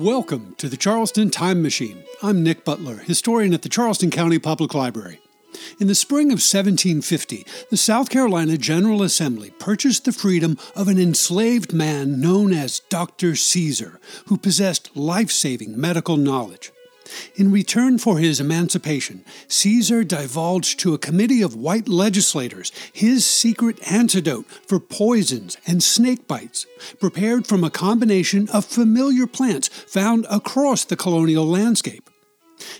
Welcome to the Charleston Time Machine. I'm Nick Butler, historian at the Charleston County Public Library. In the spring of 1750, the South Carolina General Assembly purchased the freedom of an enslaved man known as Dr. Caesar, who possessed life saving medical knowledge. In return for his emancipation, Caesar divulged to a committee of white legislators his secret antidote for poisons and snake bites, prepared from a combination of familiar plants found across the colonial landscape.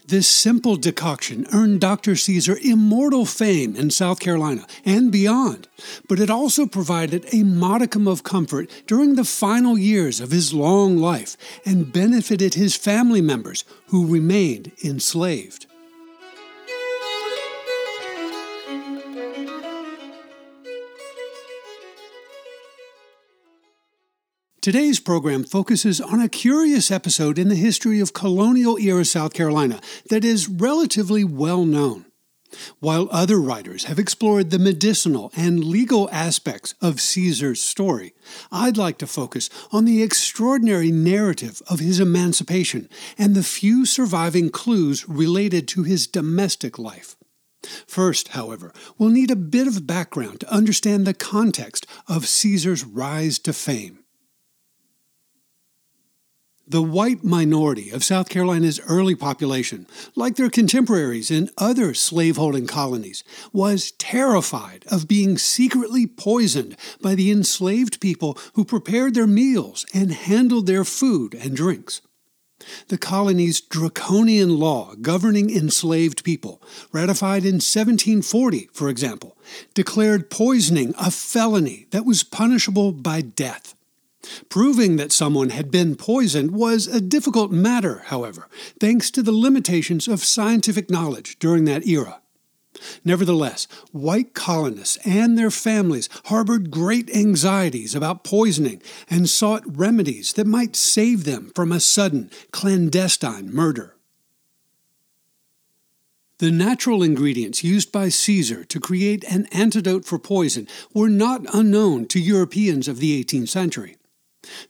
This simple decoction earned Dr. Caesar immortal fame in South Carolina and beyond, but it also provided a modicum of comfort during the final years of his long life and benefited his family members who remained enslaved. Today's program focuses on a curious episode in the history of colonial era South Carolina that is relatively well known. While other writers have explored the medicinal and legal aspects of Caesar's story, I'd like to focus on the extraordinary narrative of his emancipation and the few surviving clues related to his domestic life. First, however, we'll need a bit of background to understand the context of Caesar's rise to fame. The white minority of South Carolina's early population, like their contemporaries in other slaveholding colonies, was terrified of being secretly poisoned by the enslaved people who prepared their meals and handled their food and drinks. The colony's draconian law governing enslaved people, ratified in 1740, for example, declared poisoning a felony that was punishable by death. Proving that someone had been poisoned was a difficult matter, however, thanks to the limitations of scientific knowledge during that era. Nevertheless, white colonists and their families harbored great anxieties about poisoning and sought remedies that might save them from a sudden, clandestine murder. The natural ingredients used by Caesar to create an antidote for poison were not unknown to Europeans of the 18th century.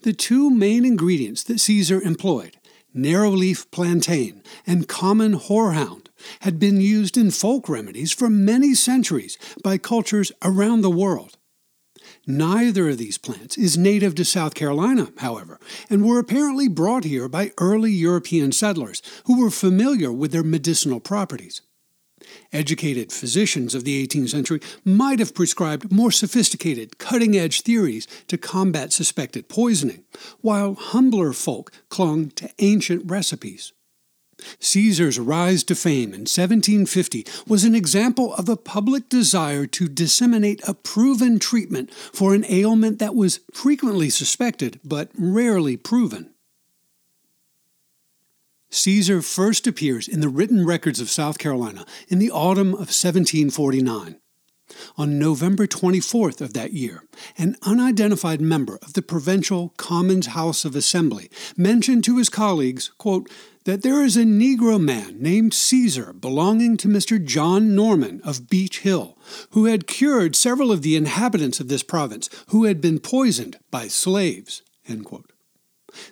The two main ingredients that Caesar employed, narrowleaf plantain and common horehound, had been used in folk remedies for many centuries by cultures around the world. Neither of these plants is native to South Carolina, however, and were apparently brought here by early European settlers who were familiar with their medicinal properties. Educated physicians of the 18th century might have prescribed more sophisticated, cutting edge theories to combat suspected poisoning, while humbler folk clung to ancient recipes. Caesar's rise to fame in 1750 was an example of a public desire to disseminate a proven treatment for an ailment that was frequently suspected but rarely proven. Caesar first appears in the written records of South Carolina in the autumn of 1749. On November 24th of that year, an unidentified member of the provincial Commons House of Assembly mentioned to his colleagues, quote, that there is a Negro man named Caesar belonging to Mr. John Norman of Beech Hill, who had cured several of the inhabitants of this province who had been poisoned by slaves. End quote.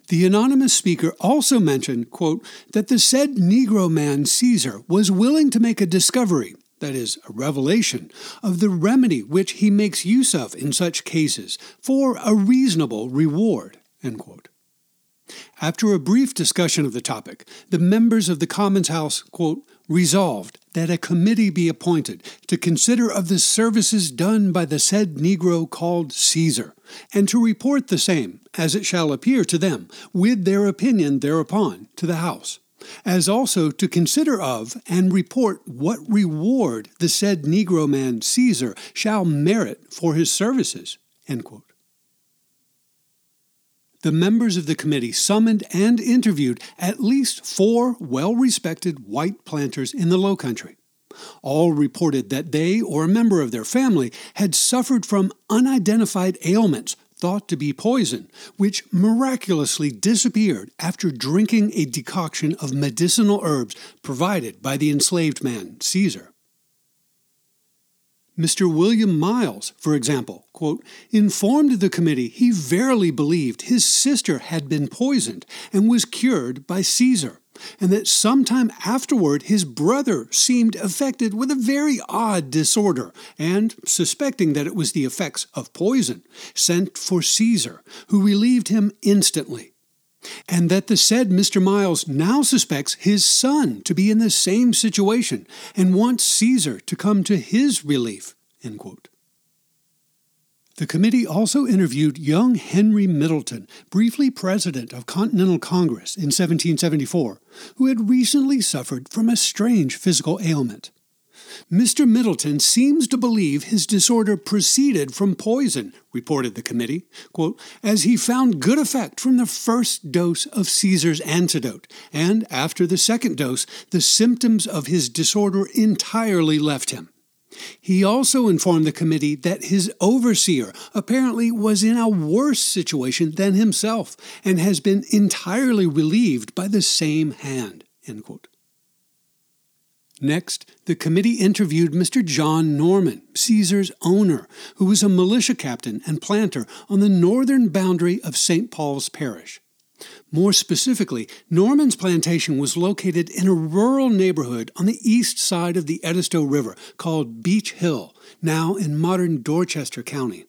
The anonymous speaker also mentioned, quote, that the said Negro man Caesar was willing to make a discovery, that is, a revelation, of the remedy which he makes use of in such cases for a reasonable reward. End quote. After a brief discussion of the topic, the members of the Commons House, quote, resolved that a committee be appointed to consider of the services done by the said Negro called Caesar, and to report the same, as it shall appear to them, with their opinion thereupon, to the House, as also to consider of and report what reward the said Negro man Caesar shall merit for his services. The members of the committee summoned and interviewed at least four well respected white planters in the Low Country. All reported that they or a member of their family had suffered from unidentified ailments thought to be poison, which miraculously disappeared after drinking a decoction of medicinal herbs provided by the enslaved man, Caesar. Mr. William Miles, for example, quote, informed the committee he verily believed his sister had been poisoned and was cured by Caesar, and that some time afterward his brother seemed affected with a very odd disorder, and, suspecting that it was the effects of poison, sent for Caesar, who relieved him instantly and that the said Mr. Miles now suspects his son to be in the same situation and wants Caesar to come to his relief. The committee also interviewed young Henry Middleton, briefly president of Continental Congress in 1774, who had recently suffered from a strange physical ailment. Mr. Middleton seems to believe his disorder proceeded from poison, reported the committee, quote, as he found good effect from the first dose of Caesar's antidote, and after the second dose, the symptoms of his disorder entirely left him. He also informed the committee that his overseer apparently was in a worse situation than himself and has been entirely relieved by the same hand. Next, the committee interviewed Mr. John Norman, Caesar's owner, who was a militia captain and planter on the northern boundary of St. Paul's Parish. More specifically, Norman's plantation was located in a rural neighborhood on the east side of the Edisto River called Beech Hill, now in modern Dorchester County.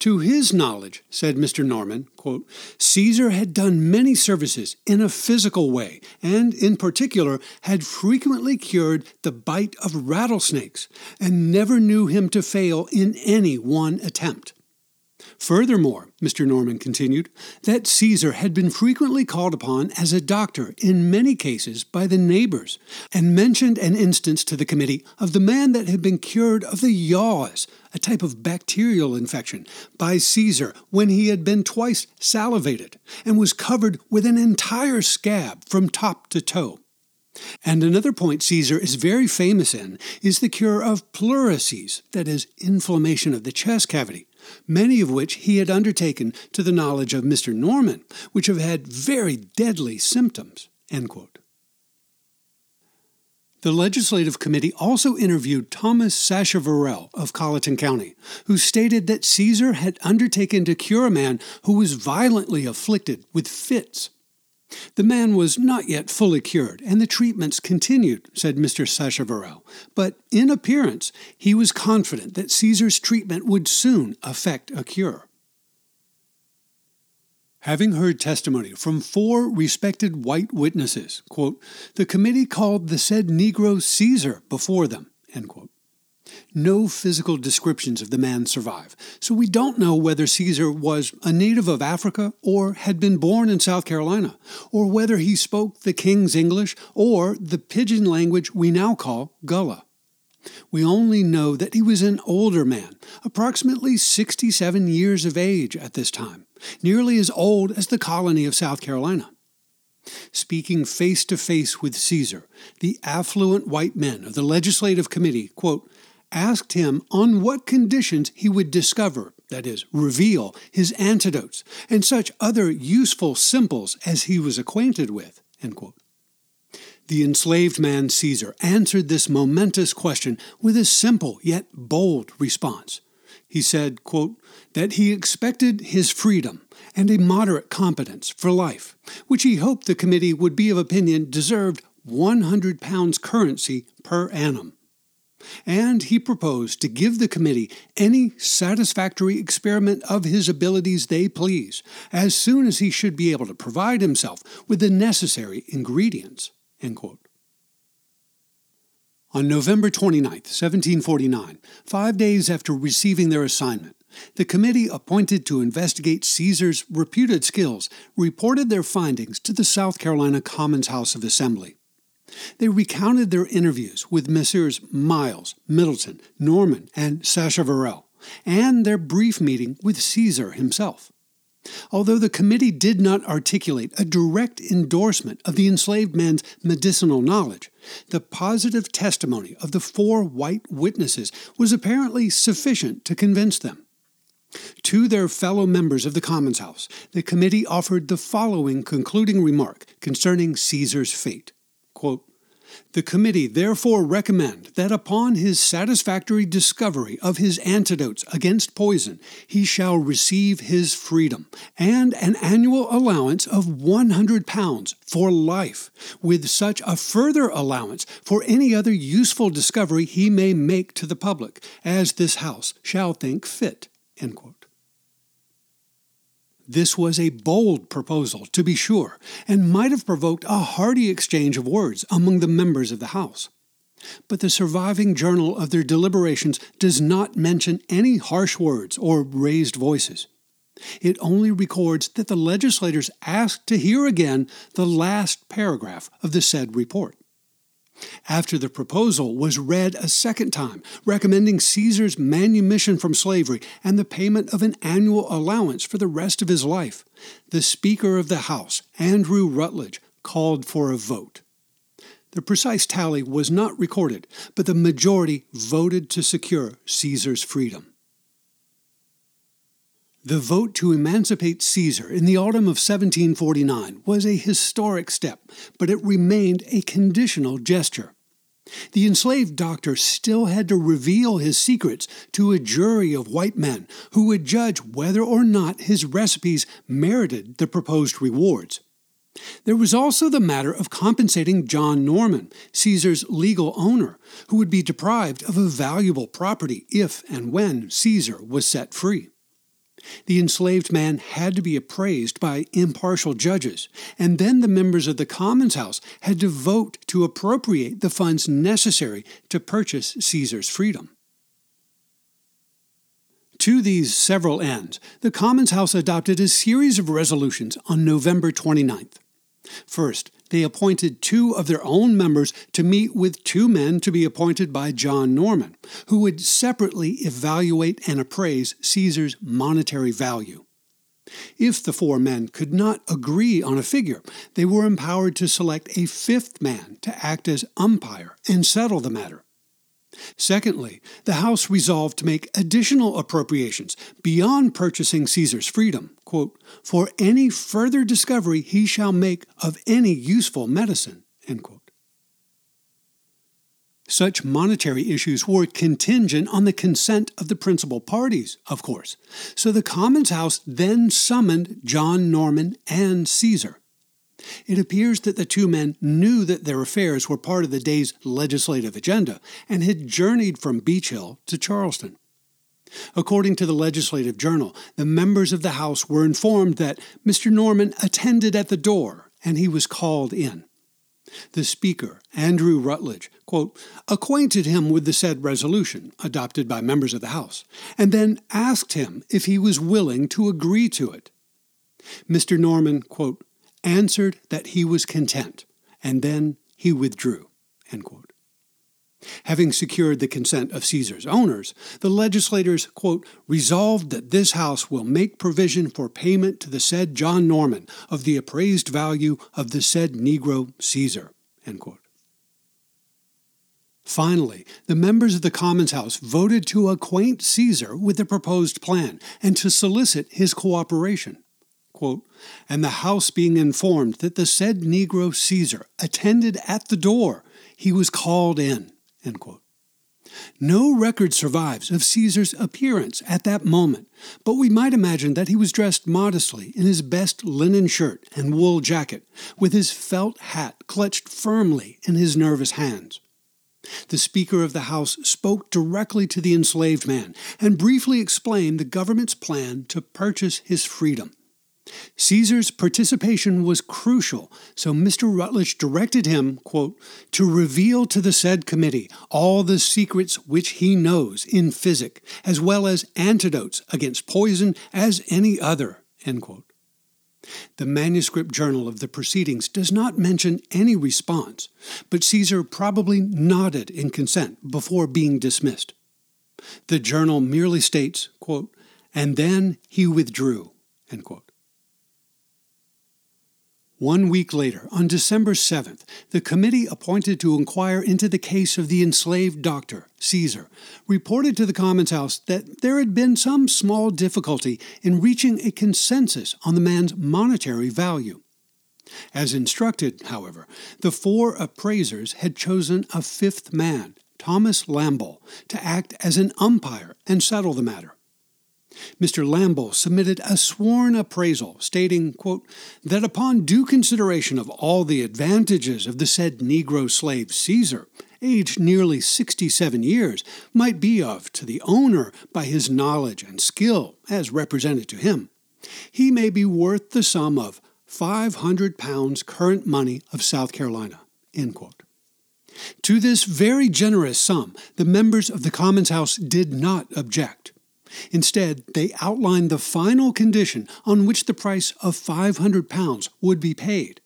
To his knowledge, said Mr. Norman, quote, Caesar had done many services in a physical way, and in particular had frequently cured the bite of rattlesnakes, and never knew him to fail in any one attempt. Furthermore, Mr. Norman continued, that Caesar had been frequently called upon as a doctor in many cases by the neighbors, and mentioned an instance to the committee of the man that had been cured of the yaws, a type of bacterial infection, by Caesar when he had been twice salivated, and was covered with an entire scab from top to toe. And another point Caesar is very famous in is the cure of pleurisy, that is, inflammation of the chest cavity, many of which he had undertaken to the knowledge of Mr. Norman, which have had very deadly symptoms. The Legislative Committee also interviewed Thomas Sacheverell of Colleton County, who stated that Caesar had undertaken to cure a man who was violently afflicted with fits the man was not yet fully cured, and the treatments continued, said Mr. Sacheverell. But in appearance, he was confident that Caesar's treatment would soon effect a cure. Having heard testimony from four respected white witnesses, quote, the committee called the said Negro Caesar before them. No physical descriptions of the man survive, so we don't know whether Caesar was a native of Africa or had been born in South Carolina, or whether he spoke the king's English or the pidgin language we now call Gullah. We only know that he was an older man, approximately 67 years of age at this time, nearly as old as the colony of South Carolina. Speaking face to face with Caesar, the affluent white men of the legislative committee, quote, asked him on what conditions he would discover, that is, reveal, his antidotes and such other useful simples as he was acquainted with. The enslaved man Caesar answered this momentous question with a simple yet bold response. He said, quote, that he expected his freedom and a moderate competence for life, which he hoped the committee would be of opinion deserved 100 pounds currency per annum and he proposed to give the committee any satisfactory experiment of his abilities they please, as soon as he should be able to provide himself with the necessary ingredients. On November 29, 1749, five days after receiving their assignment, the committee appointed to investigate Caesar's reputed skills reported their findings to the South Carolina Commons House of Assembly. They recounted their interviews with Messrs. Miles, Middleton, Norman, and Sacheverell, and their brief meeting with Caesar himself. Although the committee did not articulate a direct endorsement of the enslaved man's medicinal knowledge, the positive testimony of the four white witnesses was apparently sufficient to convince them. To their fellow members of the Commons House, the committee offered the following concluding remark concerning Caesar's fate. Quote, The committee therefore recommend that upon his satisfactory discovery of his antidotes against poison, he shall receive his freedom and an annual allowance of 100 pounds for life, with such a further allowance for any other useful discovery he may make to the public, as this House shall think fit. This was a bold proposal, to be sure, and might have provoked a hearty exchange of words among the members of the House. But the surviving journal of their deliberations does not mention any harsh words or raised voices. It only records that the legislators asked to hear again the last paragraph of the said report after the proposal was read a second time, recommending Caesar's manumission from slavery and the payment of an annual allowance for the rest of his life, the Speaker of the House, Andrew Rutledge, called for a vote. The precise tally was not recorded, but the majority voted to secure Caesar's freedom. The vote to emancipate Caesar in the autumn of 1749 was a historic step, but it remained a conditional gesture. The enslaved doctor still had to reveal his secrets to a jury of white men who would judge whether or not his recipes merited the proposed rewards. There was also the matter of compensating John Norman, Caesar's legal owner, who would be deprived of a valuable property if and when Caesar was set free. The enslaved man had to be appraised by impartial judges, and then the members of the Commons House had to vote to appropriate the funds necessary to purchase Caesar's freedom. To these several ends, the Commons House adopted a series of resolutions on November 29th. First, they appointed two of their own members to meet with two men to be appointed by John Norman, who would separately evaluate and appraise Caesar's monetary value. If the four men could not agree on a figure, they were empowered to select a fifth man to act as umpire and settle the matter. Secondly, the House resolved to make additional appropriations beyond purchasing Caesar's freedom, quote, for any further discovery he shall make of any useful medicine, Such monetary issues were contingent on the consent of the principal parties, of course, so the Commons House then summoned John Norman and Caesar. It appears that the two men knew that their affairs were part of the day's legislative agenda and had journeyed from Beech Hill to Charleston. According to the Legislative Journal, the members of the House were informed that Mr. Norman attended at the door and he was called in. The Speaker, Andrew Rutledge, quote, acquainted him with the said resolution, adopted by members of the House, and then asked him if he was willing to agree to it. Mr. Norman, quote, answered that he was content, and then he withdrew. Having secured the consent of Caesar's owners, the legislators, quote, resolved that this House will make provision for payment to the said John Norman of the appraised value of the said Negro Caesar. Finally, the members of the Commons House voted to acquaint Caesar with the proposed plan and to solicit his cooperation quote, and the house being informed that the said Negro Caesar attended at the door, he was called in, end quote. No record survives of Caesar's appearance at that moment, but we might imagine that he was dressed modestly in his best linen shirt and wool jacket, with his felt hat clutched firmly in his nervous hands. The Speaker of the House spoke directly to the enslaved man and briefly explained the government's plan to purchase his freedom. Caesar's participation was crucial, so Mr. Rutledge directed him, quote, to reveal to the said committee all the secrets which he knows in physic, as well as antidotes against poison as any other, The manuscript journal of the proceedings does not mention any response, but Caesar probably nodded in consent before being dismissed. The journal merely states, quote, and then he withdrew, end quote. One week later, on December 7th, the committee appointed to inquire into the case of the enslaved doctor, Caesar, reported to the Commons House that there had been some small difficulty in reaching a consensus on the man's monetary value. As instructed, however, the four appraisers had chosen a fifth man, Thomas Lamboll, to act as an umpire and settle the matter. Mr. Lamboll submitted a sworn appraisal stating, quote, that upon due consideration of all the advantages of the said Negro slave Caesar, aged nearly 67 years, might be of to the owner by his knowledge and skill as represented to him, he may be worth the sum of 500 pounds current money of South Carolina. To this very generous sum, the members of the Commons House did not object. Instead, they outlined the final condition on which the price of 500 pounds would be paid.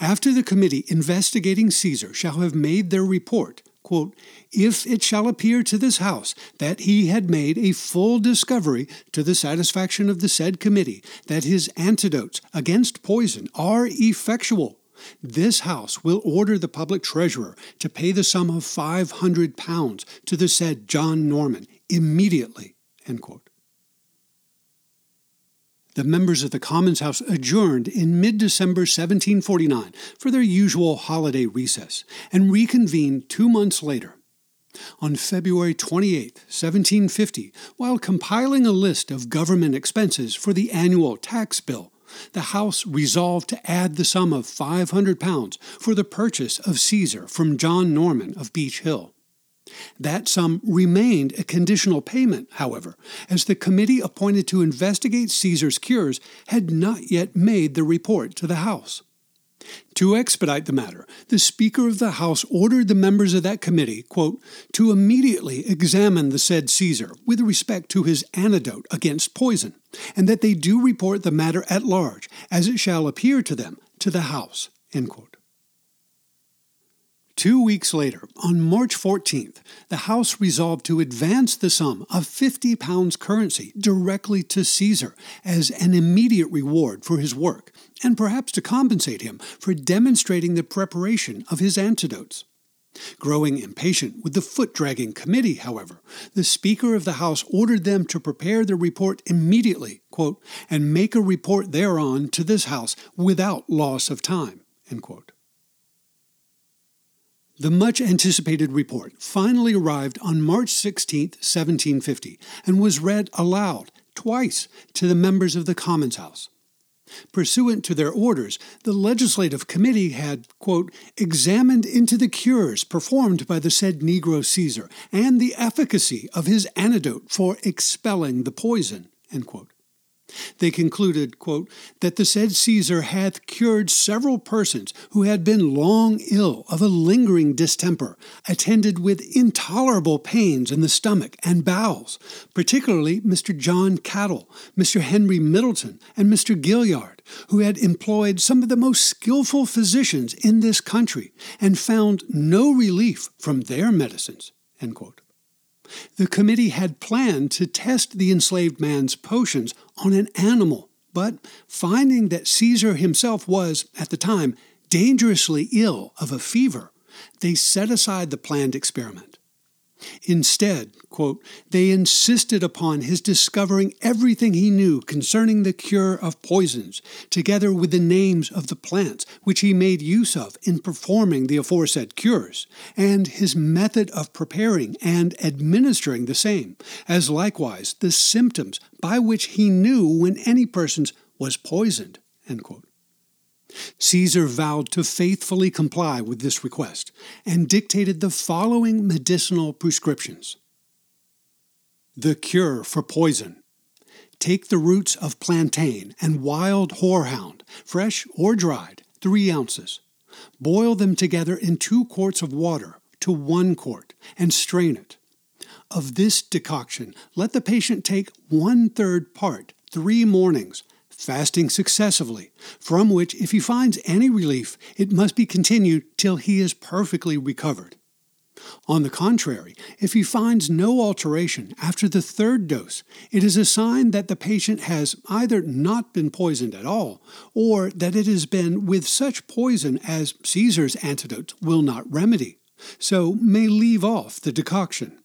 After the committee investigating Caesar shall have made their report, quote, if it shall appear to this House that he had made a full discovery to the satisfaction of the said committee that his antidotes against poison are effectual, this House will order the public treasurer to pay the sum of five hundred pounds to the said John Norman immediately. The members of the Commons House adjourned in mid December 1749 for their usual holiday recess and reconvened two months later. On February 28, 1750, while compiling a list of government expenses for the annual tax bill, the House resolved to add the sum of £500 for the purchase of Caesar from John Norman of Beech Hill. That sum remained a conditional payment, however, as the committee appointed to investigate Caesar's cures had not yet made the report to the House. To expedite the matter, the Speaker of the House ordered the members of that committee, quote, to immediately examine the said Caesar with respect to his antidote against poison, and that they do report the matter at large, as it shall appear to them, to the House. End quote. Two weeks later, on March 14th, the House resolved to advance the sum of 50 pounds currency directly to Caesar as an immediate reward for his work, and perhaps to compensate him for demonstrating the preparation of his antidotes. Growing impatient with the foot dragging committee, however, the Speaker of the House ordered them to prepare the report immediately, quote, and make a report thereon to this House without loss of time. End quote. The much anticipated report finally arrived on March 16, 1750, and was read aloud twice to the members of the Commons House. Pursuant to their orders, the legislative committee had, quote, examined into the cures performed by the said Negro Caesar and the efficacy of his antidote for expelling the poison, end quote. They concluded, quote, that the said Caesar hath cured several persons who had been long ill of a lingering distemper, attended with intolerable pains in the stomach and bowels, particularly Mr. John Cattell, Mr. Henry Middleton, and Mr. Gilliard, who had employed some of the most skilful physicians in this country, and found no relief from their medicines. End quote. The committee had planned to test the enslaved man's potions on an animal, but finding that Caesar himself was, at the time, dangerously ill of a fever, they set aside the planned experiment. Instead, quote, they insisted upon his discovering everything he knew concerning the cure of poisons, together with the names of the plants which he made use of in performing the aforesaid cures, and his method of preparing and administering the same, as likewise the symptoms by which he knew when any person's was poisoned. Caesar vowed to faithfully comply with this request and dictated the following medicinal prescriptions The cure for poison. Take the roots of plantain and wild horehound, fresh or dried, three ounces. Boil them together in two quarts of water to one quart and strain it. Of this decoction, let the patient take one third part three mornings fasting successively, from which, if he finds any relief, it must be continued till he is perfectly recovered. On the contrary, if he finds no alteration after the third dose, it is a sign that the patient has either not been poisoned at all, or that it has been with such poison as Caesar's antidote will not remedy, so may leave off the decoction.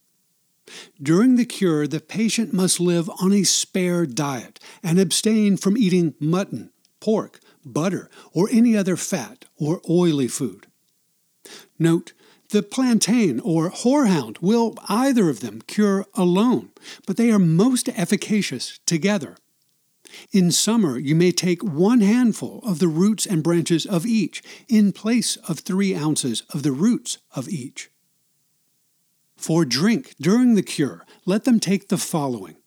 During the cure, the patient must live on a spare diet and abstain from eating mutton, pork, butter, or any other fat or oily food. Note, the plantain or horehound will either of them cure alone, but they are most efficacious together. In summer, you may take one handful of the roots and branches of each in place of three ounces of the roots of each. For drink during the cure, let them take the following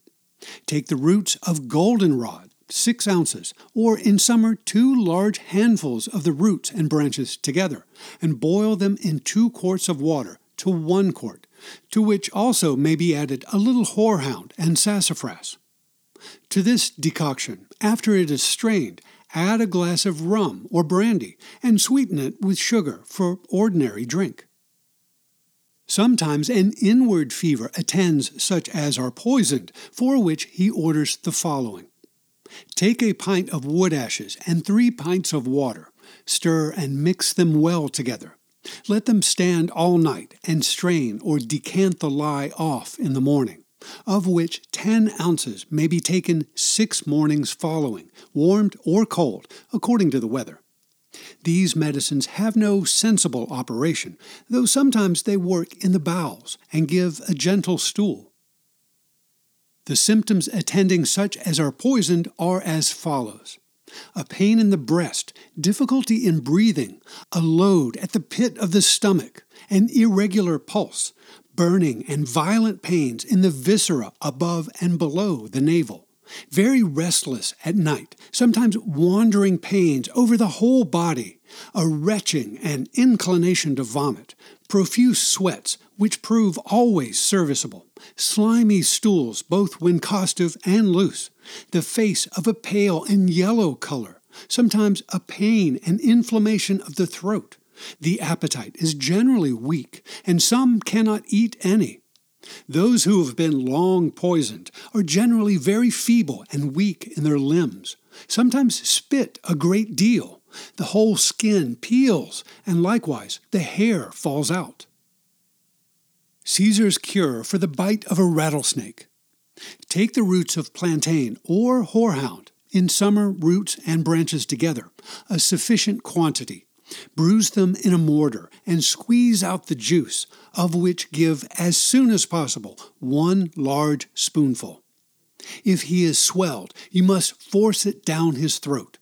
Take the roots of goldenrod, six ounces, or in summer, two large handfuls of the roots and branches together, and boil them in two quarts of water to one quart, to which also may be added a little horehound and sassafras. To this decoction, after it is strained, add a glass of rum or brandy and sweeten it with sugar for ordinary drink. Sometimes an inward fever attends such as are poisoned, for which he orders the following Take a pint of wood ashes and three pints of water, stir and mix them well together. Let them stand all night, and strain or decant the lye off in the morning, of which ten ounces may be taken six mornings following, warmed or cold, according to the weather. These medicines have no sensible operation, though sometimes they work in the bowels and give a gentle stool. The symptoms attending such as are poisoned are as follows a pain in the breast, difficulty in breathing, a load at the pit of the stomach, an irregular pulse, burning and violent pains in the viscera above and below the navel, very restless at night, sometimes wandering pains over the whole body, a retching and inclination to vomit, profuse sweats, which prove always serviceable, slimy stools both when costive and loose, the face of a pale and yellow color, sometimes a pain and inflammation of the throat. The appetite is generally weak, and some cannot eat any. Those who have been long poisoned are generally very feeble and weak in their limbs, sometimes spit a great deal. The whole skin peels, and likewise the hair falls out. Caesar's cure for the bite of a rattlesnake. Take the roots of plantain or horehound, in summer roots and branches together, a sufficient quantity, Bruise them in a mortar and squeeze out the juice, of which give as soon as possible one large spoonful. If he is swelled, you must force it down his throat.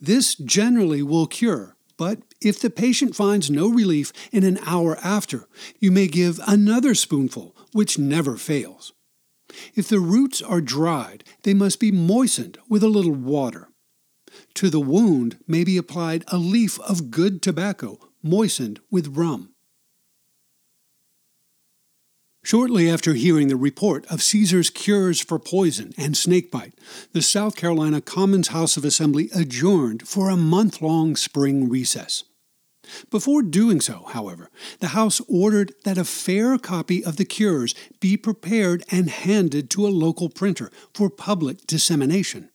This generally will cure, but if the patient finds no relief in an hour after, you may give another spoonful, which never fails. If the roots are dried, they must be moistened with a little water. To the wound may be applied a leaf of good tobacco moistened with rum. Shortly after hearing the report of Caesar's cures for poison and snakebite, the South Carolina Commons House of Assembly adjourned for a month long spring recess. Before doing so, however, the House ordered that a fair copy of the cures be prepared and handed to a local printer for public dissemination.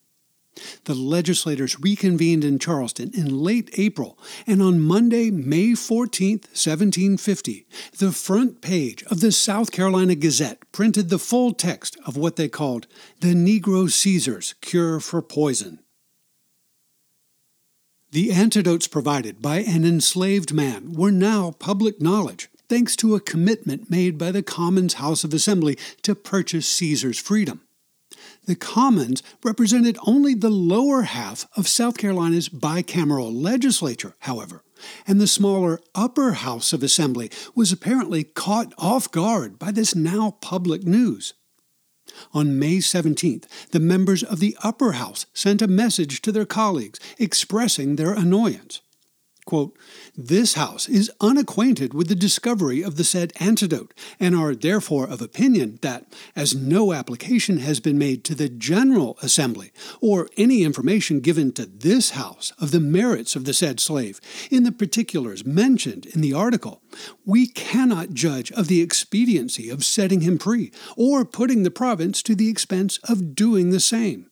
The legislators reconvened in Charleston in late April, and on Monday, May 14, 1750, the front page of the South Carolina Gazette printed the full text of what they called the Negro Caesar's Cure for Poison. The antidotes provided by an enslaved man were now public knowledge, thanks to a commitment made by the Commons House of Assembly to purchase Caesar's freedom. The Commons represented only the lower half of South Carolina's bicameral legislature, however, and the smaller upper house of assembly was apparently caught off guard by this now public news. On May 17th, the members of the upper house sent a message to their colleagues expressing their annoyance. Quote, this House is unacquainted with the discovery of the said antidote, and are therefore of opinion that, as no application has been made to the General Assembly, or any information given to this House of the merits of the said slave, in the particulars mentioned in the article, we cannot judge of the expediency of setting him free, or putting the province to the expense of doing the same.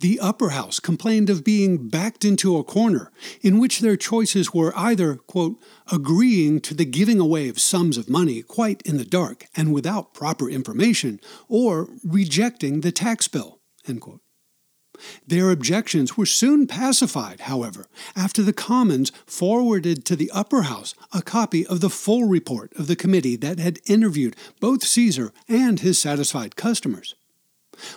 The upper house complained of being backed into a corner in which their choices were either, quote, agreeing to the giving away of sums of money quite in the dark and without proper information, or rejecting the tax bill. Their objections were soon pacified, however, after the Commons forwarded to the Upper House a copy of the full report of the committee that had interviewed both Caesar and his satisfied customers.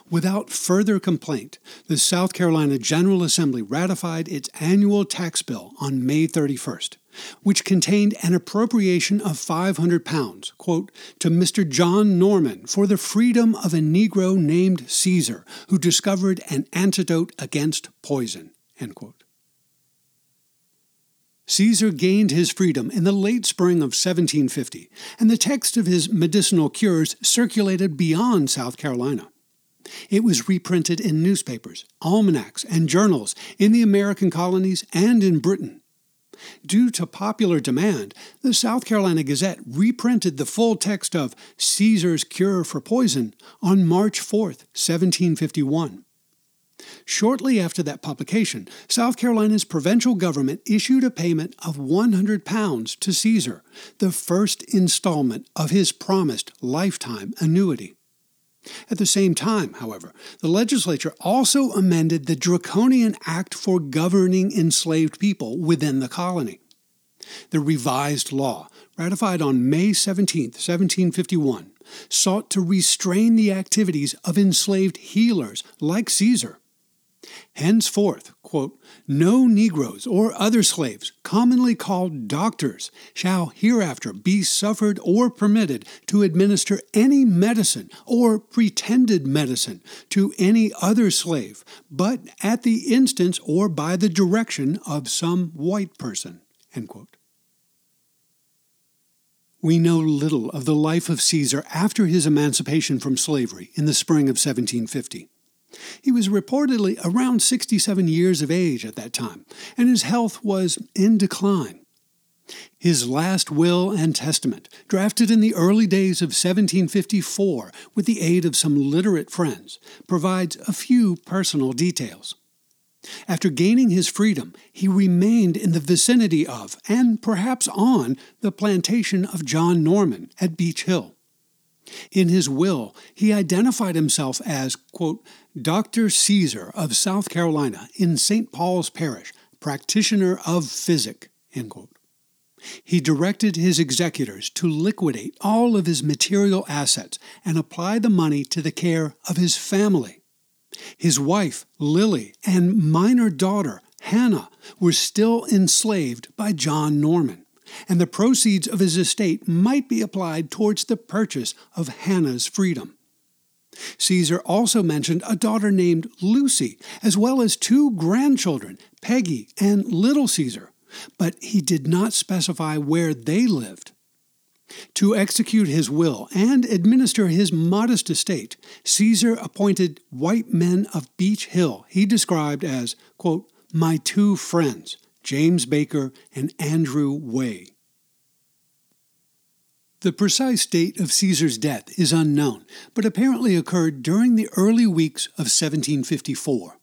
Without further complaint, the South Carolina General Assembly ratified its annual tax bill on May 31st, which contained an appropriation of 500 pounds, quote, to Mr. John Norman for the freedom of a Negro named Caesar, who discovered an antidote against poison, end quote. Caesar gained his freedom in the late spring of 1750, and the text of his medicinal cures circulated beyond South Carolina. It was reprinted in newspapers, almanacs, and journals in the American colonies and in Britain. Due to popular demand, the South Carolina Gazette reprinted the full text of Caesar's Cure for Poison on March 4, 1751. Shortly after that publication, South Carolina's provincial government issued a payment of 100 pounds to Caesar, the first installment of his promised lifetime annuity. At the same time, however, the legislature also amended the Draconian Act for governing enslaved people within the colony. The revised law, ratified on May 17, 1751, sought to restrain the activities of enslaved healers like Caesar Henceforth, quote, no Negroes or other slaves, commonly called doctors, shall hereafter be suffered or permitted to administer any medicine or pretended medicine to any other slave, but at the instance or by the direction of some white person. We know little of the life of Caesar after his emancipation from slavery in the spring of 1750. He was reportedly around 67 years of age at that time, and his health was in decline. His last will and testament, drafted in the early days of 1754 with the aid of some literate friends, provides a few personal details. After gaining his freedom, he remained in the vicinity of, and perhaps on, the plantation of John Norman at Beech Hill. In his will, he identified himself as, quote, Dr. Caesar of South Carolina in St. Paul's Parish, practitioner of physic, end quote. He directed his executors to liquidate all of his material assets and apply the money to the care of his family. His wife, Lily, and minor daughter, Hannah, were still enslaved by John Norman, and the proceeds of his estate might be applied towards the purchase of Hannah's freedom. Caesar also mentioned a daughter named Lucy, as well as two grandchildren, Peggy and Little Caesar, but he did not specify where they lived. To execute his will and administer his modest estate, Caesar appointed white men of Beech Hill he described as, quote, my two friends, James Baker and Andrew Way. The precise date of Caesar's death is unknown, but apparently occurred during the early weeks of 1754.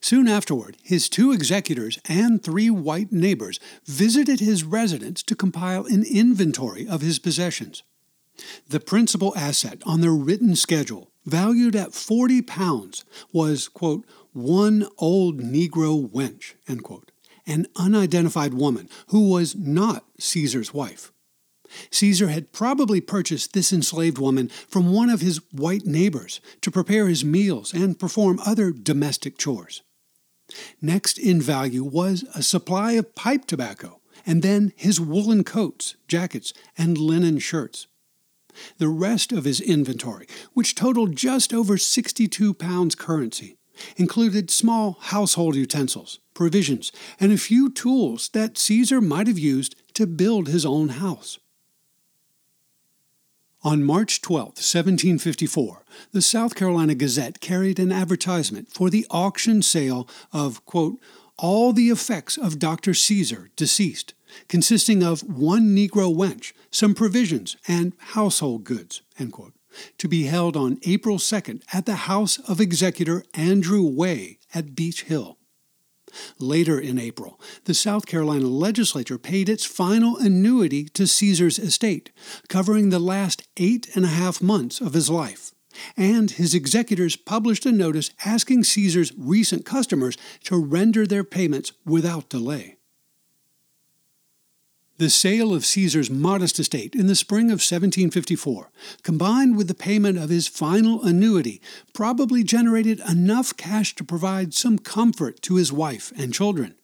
Soon afterward, his two executors and three white neighbors visited his residence to compile an inventory of his possessions. The principal asset on their written schedule, valued at forty pounds, was, quote, one old Negro wench, end quote, an unidentified woman who was not Caesar's wife. Caesar had probably purchased this enslaved woman from one of his white neighbors to prepare his meals and perform other domestic chores. Next in value was a supply of pipe tobacco, and then his woolen coats, jackets, and linen shirts. The rest of his inventory, which totaled just over 62 pounds currency, included small household utensils, provisions, and a few tools that Caesar might have used to build his own house. On March 12, 1754, the South Carolina Gazette carried an advertisement for the auction sale of, quote, all the effects of Dr. Caesar, deceased, consisting of one Negro wench, some provisions, and household goods, end quote, to be held on April 2nd at the house of Executor Andrew Way at Beech Hill. Later in April, the South Carolina legislature paid its final annuity to Caesar's estate, covering the last eight and a half months of his life, and his executors published a notice asking Caesar's recent customers to render their payments without delay. The sale of Caesar's modest estate in the spring of 1754, combined with the payment of his final annuity, probably generated enough cash to provide some comfort to his wife and children.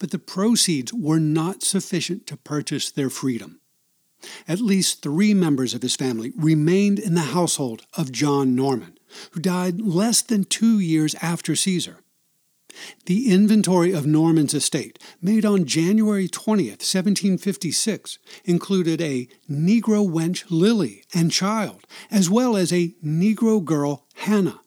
But the proceeds were not sufficient to purchase their freedom. At least three members of his family remained in the household of John Norman, who died less than two years after Caesar. The inventory of Norman's estate, made on January 20th, 1756, included a Negro wench Lily and child, as well as a Negro girl Hannah.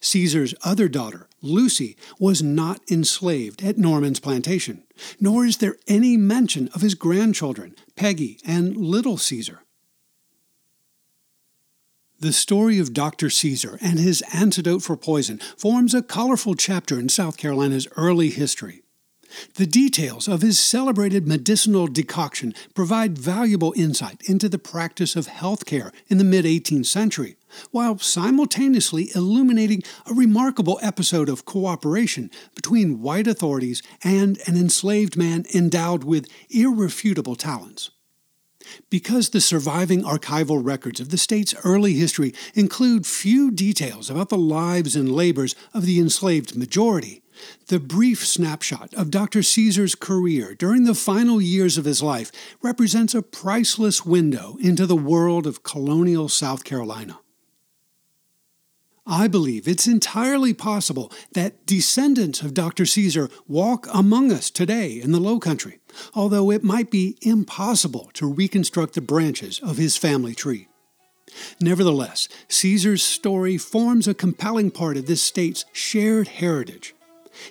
Caesar's other daughter, Lucy, was not enslaved at Norman's plantation, nor is there any mention of his grandchildren, Peggy and Little Caesar. The story of Dr. Caesar and his antidote for poison forms a colorful chapter in South Carolina's early history. The details of his celebrated medicinal decoction provide valuable insight into the practice of healthcare in the mid 18th century, while simultaneously illuminating a remarkable episode of cooperation between white authorities and an enslaved man endowed with irrefutable talents. Because the surviving archival records of the state's early history include few details about the lives and labors of the enslaved majority, the brief snapshot of Dr. Caesar's career during the final years of his life represents a priceless window into the world of colonial South Carolina. I believe it's entirely possible that descendants of Dr. Caesar walk among us today in the Low Country, although it might be impossible to reconstruct the branches of his family tree. Nevertheless, Caesar's story forms a compelling part of this state's shared heritage.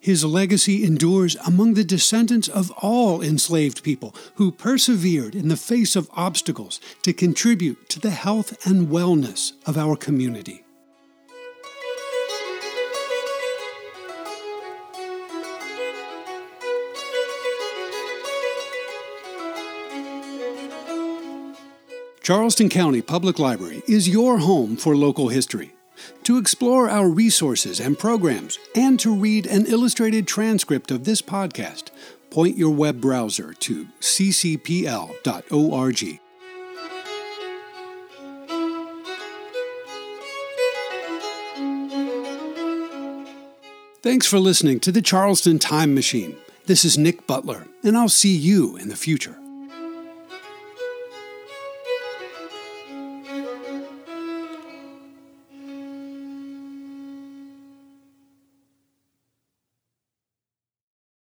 His legacy endures among the descendants of all enslaved people who persevered in the face of obstacles to contribute to the health and wellness of our community. Charleston County Public Library is your home for local history. To explore our resources and programs, and to read an illustrated transcript of this podcast, point your web browser to ccpl.org. Thanks for listening to the Charleston Time Machine. This is Nick Butler, and I'll see you in the future.